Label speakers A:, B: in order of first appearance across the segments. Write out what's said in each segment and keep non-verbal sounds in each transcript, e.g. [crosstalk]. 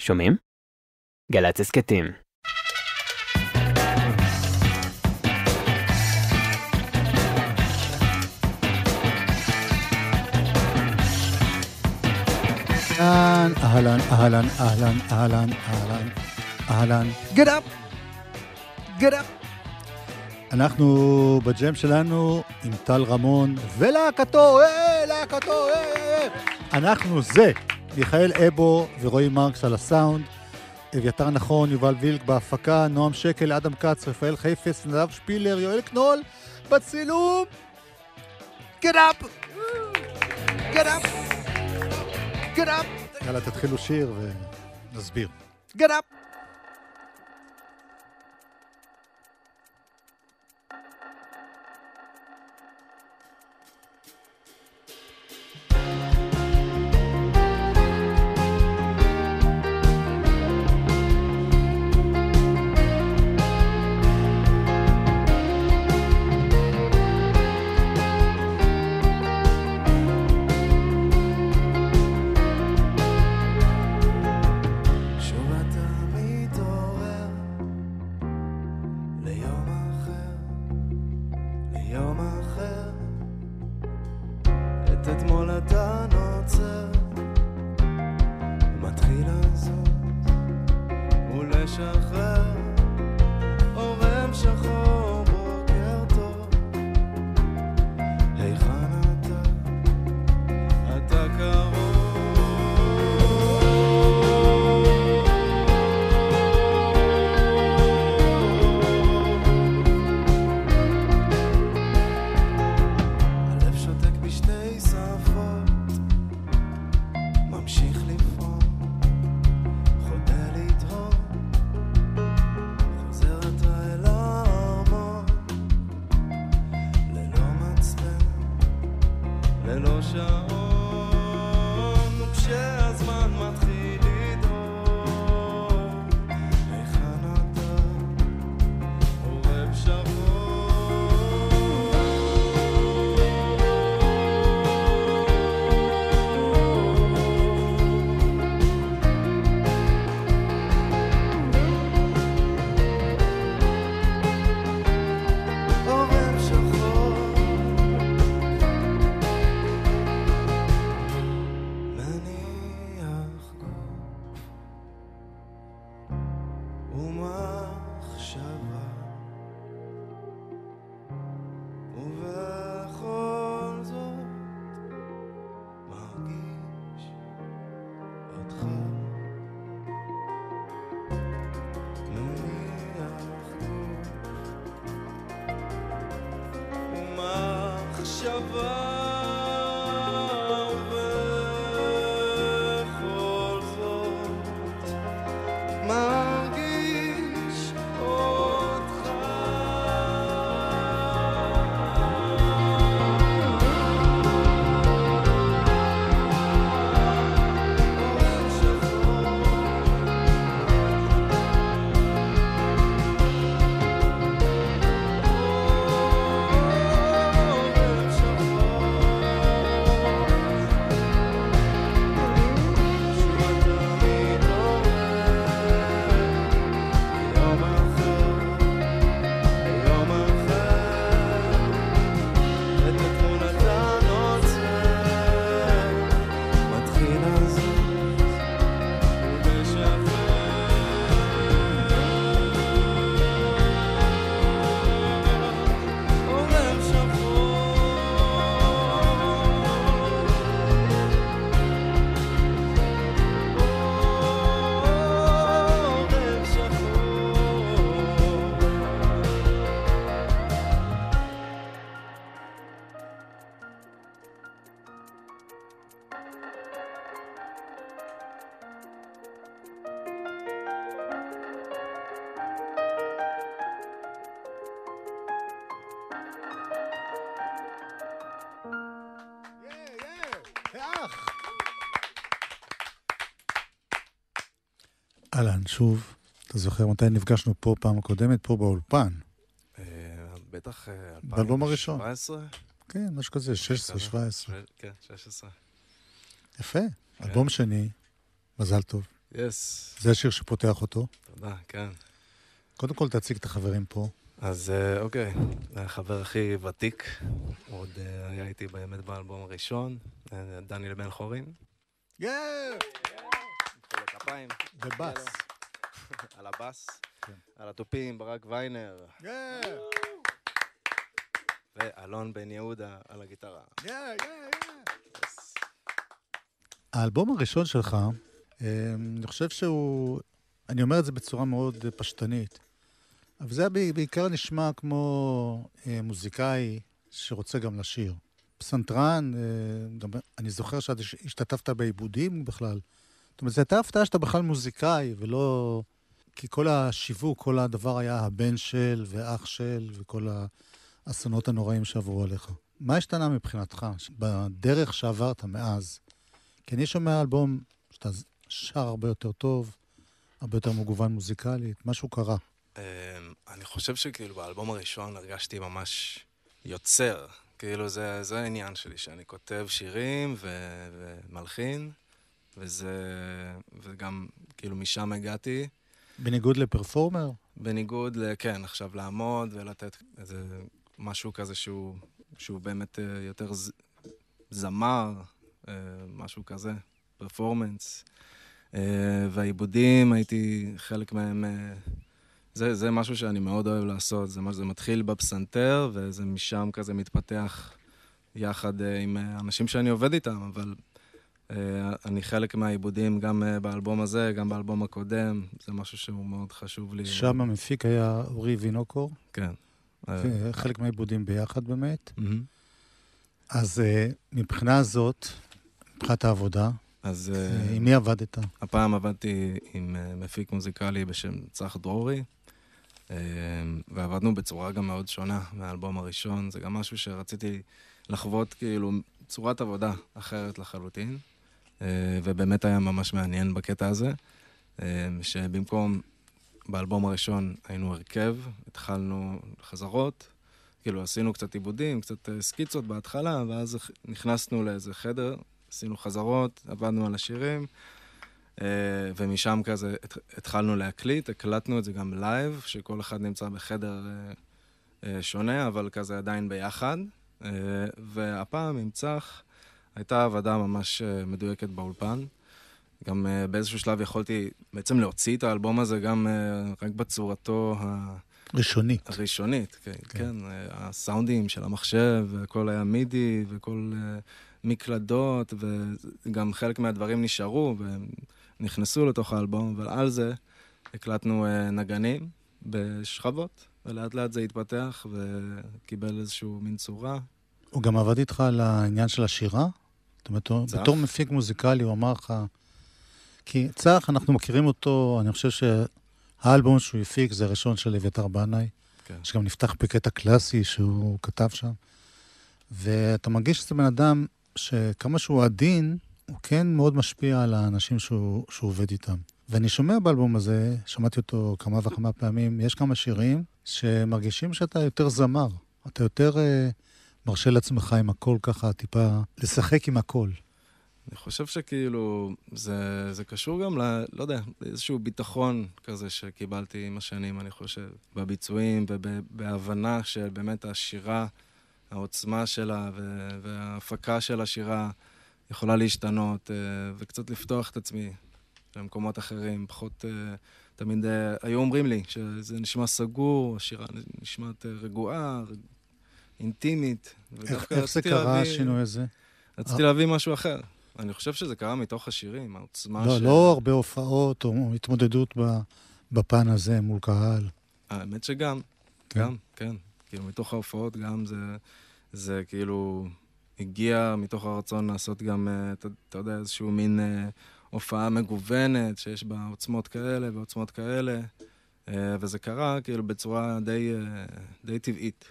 A: שומעים? גל"צ הסכתים.
B: אהלן, אהלן, אהלן, אהלן, אהלן, אהלן, אהלן. Get up! Get up! אנחנו בג'ם שלנו עם טל רמון ולהקתו, אה, להקתו, אה, אה. אנחנו זה, מיכאל אבו ורועי מרקס על הסאונד, אביתר נכון, יובל וילק בהפקה, נועם שקל, אדם כץ, רפאל חיפס, נדב שפילר, יואל קנול, בצילום. Get up! Get up! Get up! יאללה, תתחילו שיר ונסביר. Get up!
C: Shabbat.
B: אח! אהלן, שוב. אתה זוכר מתי נפגשנו פה פעם הקודמת? פה באולפן.
C: אה, בטח אה,
B: באלבום הראשון.
C: 2017?
B: כן, משהו כזה, 16,
C: בסדר.
B: 17.
C: ש- כן, 16.
B: יפה. אלבום שני, מזל טוב.
C: יס,
B: זה השיר שפותח אותו.
C: תודה, כן.
B: קודם כל תציג את החברים פה.
C: אז אה, אוקיי, זה החבר הכי ותיק, הוא עוד אה, היה איתי באמת באלבום הראשון, אה, דניאל בן חורין.
B: יאה!
C: כל הכפיים. [laughs] על הבאס. על התופים, ברק ויינר,
B: יאה!
C: ואלון בן יהודה על הגיטרה.
B: יאה, יאה, יאה.
C: יס.
B: האלבום הראשון שלך, אני חושב שהוא, אני אומר את זה בצורה מאוד פשטנית, אבל זה בעיקר נשמע כמו אה, מוזיקאי שרוצה גם לשיר. פסנתרן, אה, גם, אני זוכר שאת הש- השתתפת בעיבודים בכלל. זאת אומרת, זו הייתה הפתעה שאתה בכלל מוזיקאי, ולא... כי כל השיווק, כל הדבר היה הבן של ואח של, וכל האסונות הנוראים שעברו עליך. מה השתנה מבחינתך בדרך שעברת מאז? כי אני שומע אלבום שאתה שר הרבה יותר טוב, הרבה יותר מגוון מוזיקלית, משהו קרה.
C: אמ, אני חושב שכאילו באלבום הראשון הרגשתי ממש יוצר. כאילו זה, זה העניין שלי, שאני כותב שירים ו- ומלחין, וזה... וגם כאילו משם הגעתי.
B: בניגוד לפרפורמר,
C: בניגוד ל... כן, עכשיו לעמוד ולתת איזה משהו כזה שהוא, שהוא באמת אה, יותר ז... זמר, אה, משהו כזה, פרפורמנס. אה, והעיבודים, הייתי חלק מהם... זה, זה משהו שאני מאוד אוהב לעשות, זה, זה מתחיל בפסנתר, וזה משם כזה מתפתח יחד אה, עם אה, אנשים שאני עובד איתם, אבל אה, אני חלק מהעיבודים גם באלבום הזה, גם באלבום הקודם, זה משהו שהוא מאוד חשוב לי.
B: שם המפיק היה אורי וינוקור,
C: כן.
B: חלק מהעיבודים ביחד באמת.
C: מהמם.
B: אז מבחינה הזאת, מבחינת העבודה,
C: אז
B: עם מי עבדת?
C: הפעם עבדתי עם מפיק מוזיקלי בשם צח דרורי, ועבדנו בצורה גם מאוד שונה מהאלבום הראשון. זה גם משהו שרציתי לחוות כאילו צורת עבודה אחרת לחלוטין, אה, ובאמת היה ממש מעניין בקטע הזה, אה, שבמקום באלבום הראשון היינו הרכב, התחלנו חזרות, כאילו עשינו קצת עיבודים, קצת אה, סקיצות בהתחלה, ואז נכנסנו לאיזה חדר, עשינו חזרות, עבדנו על השירים. אה, ומשם כזה הת- התחלנו להקליט, הקלטנו את זה גם לייב, שכל אחד נמצא בחדר אה, אה, שונה, אבל כזה עדיין ביחד. והפעם עם צח הייתה עבודה ממש מדויקת באולפן. גם באיזשהו שלב יכולתי בעצם להוציא את האלבום הזה גם רק בצורתו ה...
B: ראשונית.
C: הראשונית, כן,
B: כן.
C: כן. הסאונדים של המחשב, והכל היה מידי, וכל מקלדות, וגם חלק מהדברים נשארו ונכנסו לתוך האלבום, אבל על זה הקלטנו אה, נגנים בשכבות, ולאט לאט זה התפתח וקיבל איזשהו מין צורה.
B: הוא גם עבד איתך על העניין של השירה? זאת אומרת,
C: צח?
B: בתור מפיק מוזיקלי, הוא אמר לך... כי צח, אנחנו מכירים אותו, אני חושב שהאלבום שהוא הפיק זה הראשון של אביתר בנאי,
C: כן.
B: שגם נפתח בקטע קלאסי שהוא כתב שם. ואתה מרגיש שזה בן אדם שכמה שהוא עדין, הוא כן מאוד משפיע על האנשים שהוא, שהוא עובד איתם. ואני שומע באלבום הזה, שמעתי אותו כמה וכמה פעמים, יש כמה שירים שמרגישים שאתה יותר זמר. אתה יותר אה, מרשה לעצמך עם הכל ככה, טיפה לשחק עם הכל.
C: אני חושב שכאילו, זה, זה קשור גם ל... לא יודע, לאיזשהו ביטחון כזה שקיבלתי עם השנים, אני חושב, בביצועים ובהבנה של באמת השירה, העוצמה שלה וההפקה של השירה יכולה להשתנות אה, וקצת לפתוח את עצמי למקומות אחרים, פחות... אה, תמיד אה, היו אומרים לי שזה נשמע סגור, השירה נשמעת רגועה, רג- אינטימית.
B: איך, איך זה קרה,
C: להביא-
B: השינוי הזה?
C: רציתי להביא משהו אחר. אני חושב שזה קרה מתוך השירים, העוצמה
B: לא,
C: של...
B: לא הרבה הופעות או התמודדות בפן הזה מול קהל.
C: האמת שגם,
B: כן.
C: גם, כן. כאילו, מתוך ההופעות גם זה, זה כאילו הגיע מתוך הרצון לעשות גם, אה, אתה, אתה יודע, איזשהו מין אה, הופעה מגוונת, שיש בה עוצמות כאלה ועוצמות כאלה, אה, וזה קרה כאילו בצורה די, אה, די טבעית.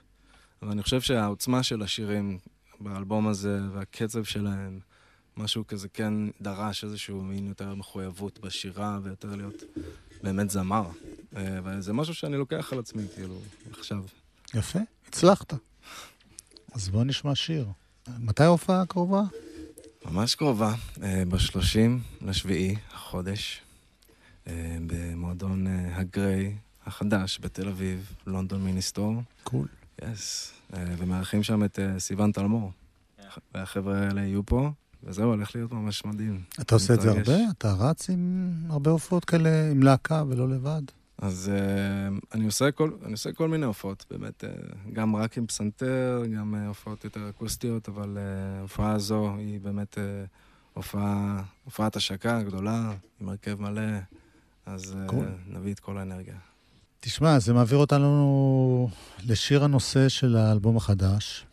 C: אבל אני חושב שהעוצמה של השירים באלבום הזה והקצב שלהם, משהו כזה כן דרש איזשהו מין יותר מחויבות בשירה ויותר להיות באמת זמר. אה, וזה משהו שאני לוקח על עצמי, כאילו, עכשיו.
B: יפה, הצלחת. אז בואו נשמע שיר. מתי ההופעה הקרובה?
C: ממש קרובה, אה, ב-30 לשביעי, החודש. אה, במועדון אה, הגריי החדש בתל אביב, לונדון מיניסטור.
B: קול.
C: יס. ומארחים שם את סיון תלמור. והחבר'ה האלה יהיו פה, וזהו, הולך להיות ממש מדהים.
B: אתה עושה את זה. הרבה? אתה רץ עם הרבה הופעות כאלה, עם להקה ולא לבד?
C: אז uh, אני, עושה כל, אני עושה כל מיני הופעות, באמת, uh, גם רק עם פסנתר, גם uh, הופעות יותר אקוסטיות, אבל uh, ההופעה הזו היא באמת uh, הופעה, הופעת השקה גדולה, עם הרכב מלא, אז uh. נביא את כל האנרגיה.
B: תשמע, זה מעביר אותנו לשיר הנושא של האלבום החדש,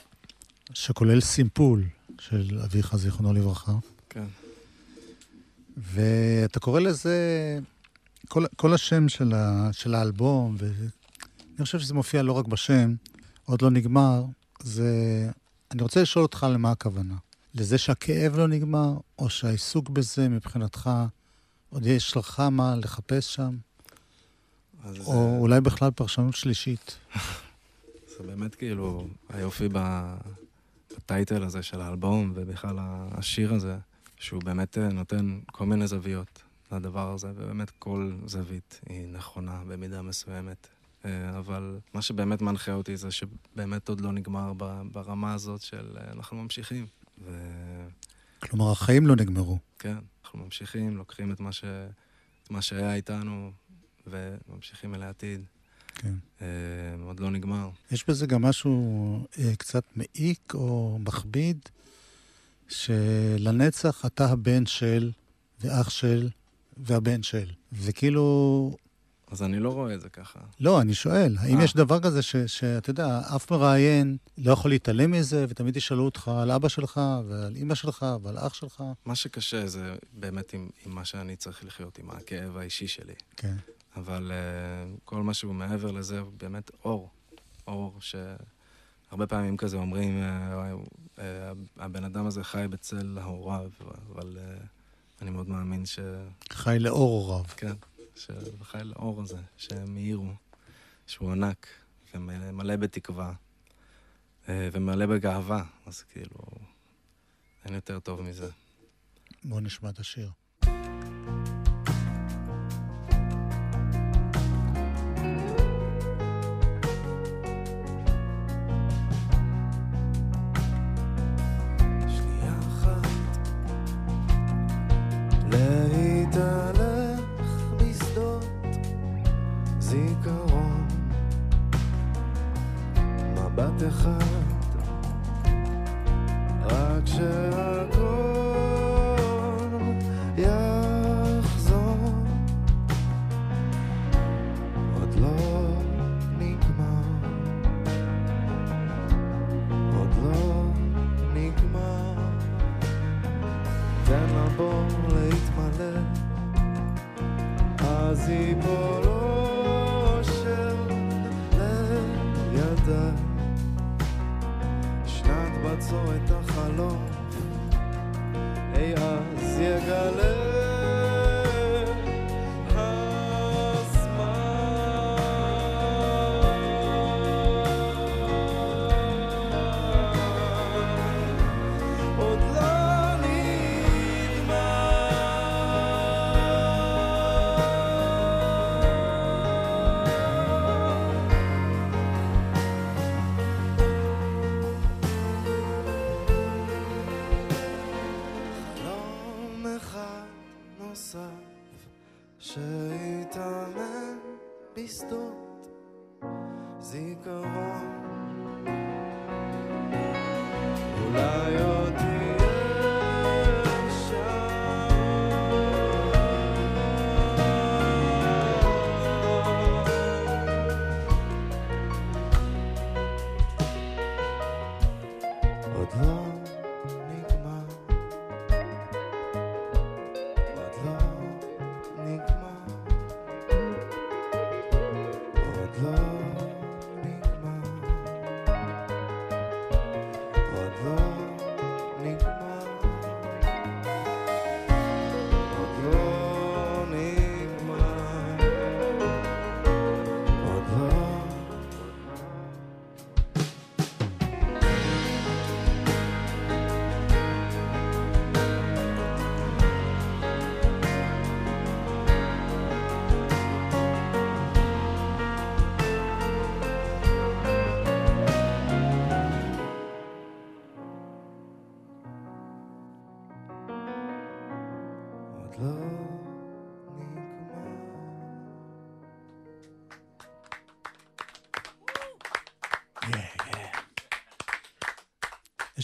B: שכולל סימפול של אביך, זיכרונו לברכה.
C: כן.
B: ואתה קורא לזה, כל, כל השם של, ה, של האלבום, ואני חושב שזה מופיע לא רק בשם, עוד לא נגמר, זה... אני רוצה לשאול אותך למה הכוונה. לזה שהכאב לא נגמר, או שהעיסוק בזה מבחינתך, עוד יש לך מה לחפש שם,
C: אז
B: או אולי בכלל פרשנות שלישית. [laughs]
C: זה באמת כאילו היופי בטייטל הזה של האלבום, ובכלל השיר הזה, שהוא באמת אה, נותן כל מיני זוויות לדבר הזה, ובאמת כל זווית היא נכונה במידה מסוימת. אה, אבל מה שבאמת מנחה אותי זה שבאמת עוד לא נגמר ברמה הזאת של אה, אנחנו ממשיכים. וכן,
B: כלומר, החיים לא נגמרו.
C: אנחנו ממשיכים, לוקחים את מה, ש... את מה שהיה איתנו וממשיכים אל העתיד.
B: כן.
C: אה, עוד לא נגמר.
B: יש בזה גם משהו אה, קצת מעיק או מכביד, שלנצח אתה הבן של, ואח של, והבן של. וכאילו,
C: אז אני לא רואה את זה ככה.
B: לא, אני שואל, האם
C: אה.
B: יש דבר כזה ש- שאתה יודע, אף מראיין לא יכול להתעלם מזה, ותמיד ישאלו אותך על אבא שלך, ועל אימא שלך, ועל אח שלך?
C: מה שקשה זה באמת עם, עם מה שאני צריך לחיות, עם הכאב האישי שלי.
B: כן.
C: אבל uh, כל מה שהוא מעבר לזה הוא באמת אור. אור שהרבה פעמים כזה אומרים, uh, uh, הבן אדם הזה חי בצל הוריו, אבל uh, אני מאוד מאמין ש...
B: חי לאור הוריו.
C: כן, שחי לאור הזה, שהם האירו, שהוא ענק ומלא בתקווה uh, ומלא בגאווה, אז כאילו, אין יותר טוב מזה.
B: בואו נשמע את השיר.
C: אז ייפול אושר לידיי שנת בצורת החלום. אי אז יגלה בשדות זיכרון. אולי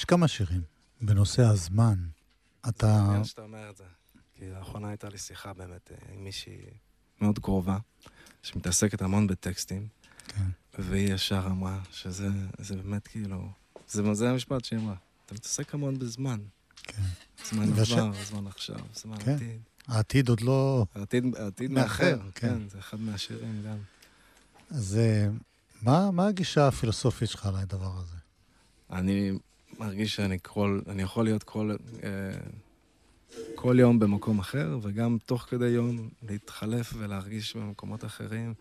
B: יש כמה שירים בנושא הזמן. אתה...
C: מעניין שאתה אומר את זה. כי לאחרונה הייתה לי שיחה באמת אה, עם מישהי מאוד קרובה, שמתעסקת המון בטקסטים,
B: כן.
C: והיא ישר אמרה שזה זה באמת כאילו, זה, זה המשפט שהיא אמרה. אתה מתעסק המון בזמן.
B: כן.
C: זמן
B: וש-
C: עבר, זמן עכשיו, זמן
B: כן.
C: עתיד.
B: העתיד עוד לא...
C: העתיד, העתיד
B: מאחר, כן.
C: כן, זה אחד מהשירים גם.
B: אז אה, מה, מה הגישה הפילוסופית שלך לדבר הזה?
C: אני מרגיש שאני כל, אני יכול להיות כל, אה, כל יום במקום אחר, וגם תוך כדי יום להתחלף ולהרגיש במקומות אחרים.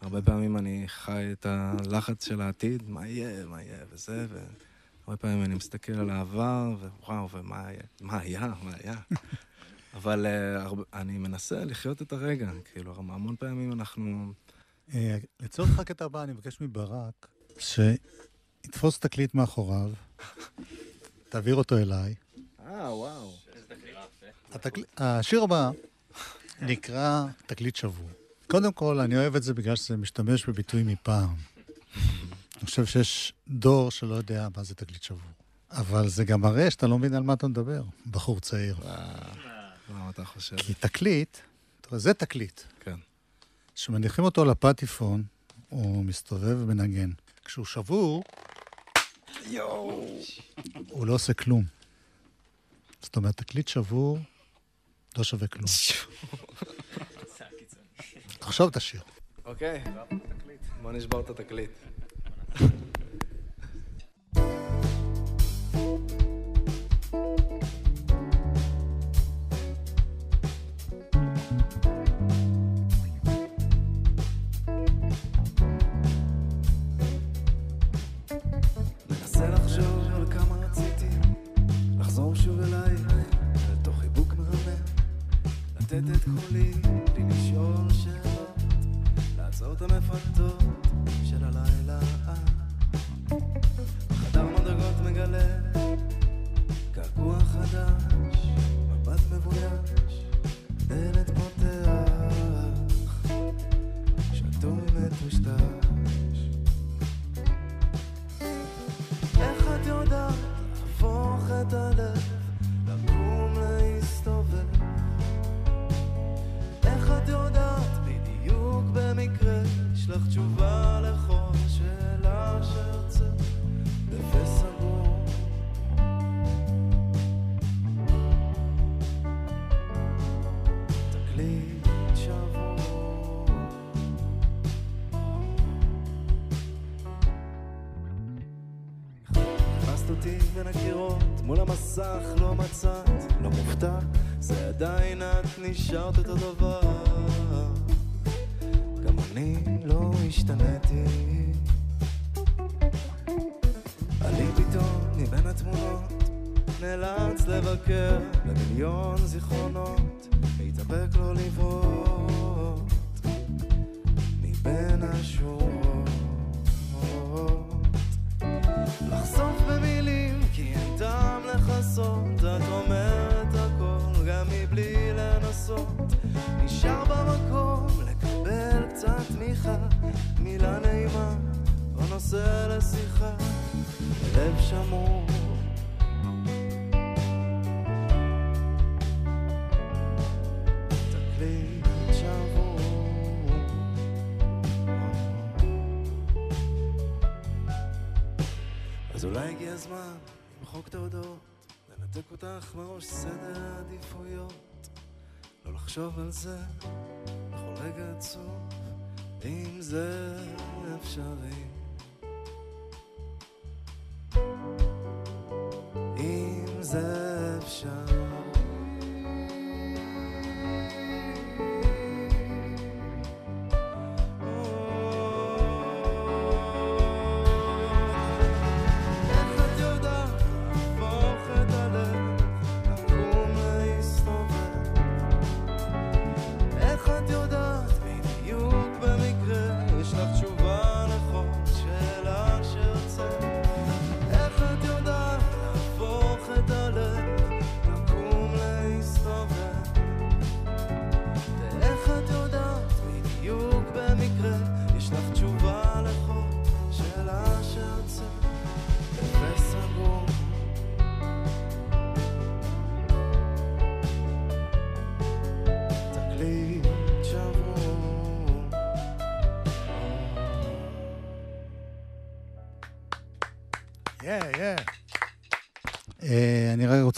C: הרבה פעמים אני חי את הלחץ של העתיד, מה יהיה, מה יהיה, וזה, והרבה פעמים אני מסתכל על העבר, ווואו, ומה היה, מה היה, מה היה. [laughs] אבל אה, הרבה, אני מנסה לחיות את הרגע, כאילו, המון פעמים אנחנו...
B: אה, לצורך הקטע הבא, אני מבקש מברק שיתפוס תקליט מאחוריו, תעביר אותו אליי.
C: אה, וואו.
B: התקל... השיר הבא נקרא תקליט שבור. קודם כל, אני אוהב את זה בגלל שזה משתמש בביטוי מפעם. אני חושב שיש דור שלא יודע מה זה תקליט שבור. אבל זה גם מראה שאתה לא מבין על מה אתה מדבר, בחור צעיר.
C: מה אתה חושב?
B: כי תקליט, זה תקליט.
C: כן.
B: כשמניחים אותו על הפטיפון, הוא מסתובב ומנגן. כשהוא שבור, הוא לא עושה כלום. זאת אומרת, תקליט שבור לא שווה כלום. [laughs] עכשיו תשיר.
C: אוקיי, בוא נשבור את התקליט. את נשארת אותו דבר. אותך מראש סדר העדיפויות, לא לחשוב על זה בכל רגע עצוב, אם זה אפשרי.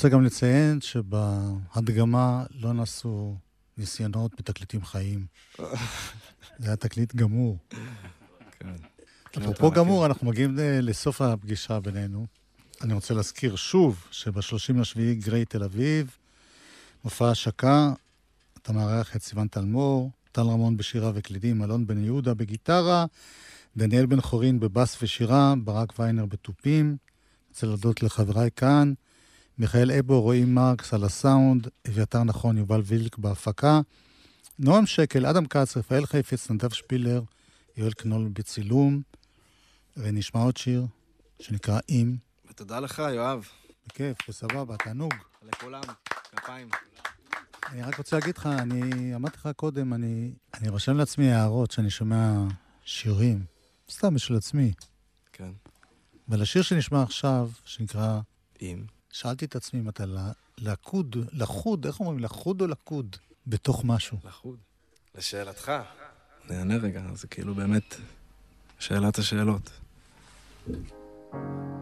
B: רוצה גם לציין שבהדגמה לא נעשו ניסיונות בתקליטים חיים. זה היה תקליט גמור.
C: כן.
B: אפרופו גמור, אנחנו מגיעים אה, לסוף הפגישה בינינו. אני רוצה להזכיר שוב שב-30 לשביעי גריי תל אביב, מופע השקה, אתה מארח את סיון טלמור, טל רמון בשירה וקלידים, אלון בן יהודה בגיטרה, דניאל בן חורין בבאס ושירה, ברק ויינר בתופים. רוצה להודות לחבריי כאן, מיכאל אבו, רועי מרקס על הסאונד, אביתר נכון, יובל וילק בהפקה, נועם שקל, אדם כץ, רפאל חיפץ, נדב שפילר, יואל קנול בצילום, ונשמע עוד שיר שנקרא אם.
C: ותודה לך, יואב.
B: בכיף, בסבבה, תענוג.
C: לכולם, כפיים.
B: אני רק רוצה להגיד לך, אני אמרתי לך קודם, אני, אני רושם לעצמי הערות שאני שומע שירים, סתם בשביל עצמי.
C: כן.
B: ולשיר שנשמע עכשיו, שנקרא,
C: אם.
B: שאלתי את עצמי אם אתה לכוד, לחוד, איך אומרים, לחוד או לכוד, בתוך משהו.
C: לחוד. לשאלתך. אני אענה רגע, זה כאילו באמת שאלת השאלות.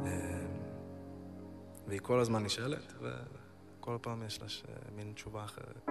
C: אה, והיא כל הזמן נשאלת, וכל פעם יש לה ש... מין תשובה אחרת.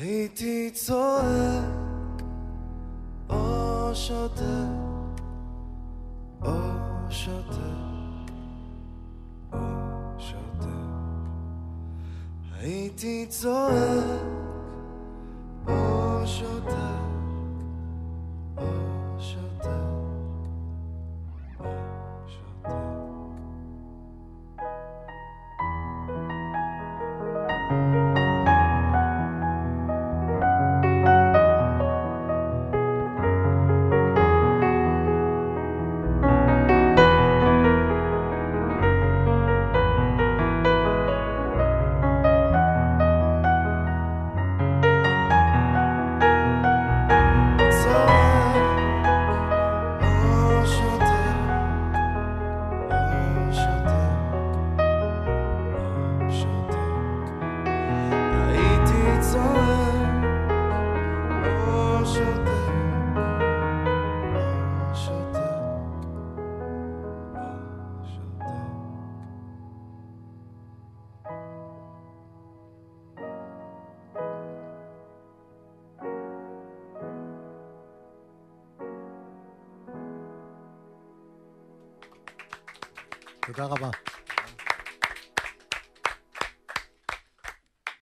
C: הייתי צועק או שותק או שותק או שותק. הייתי צועק
B: תודה רבה.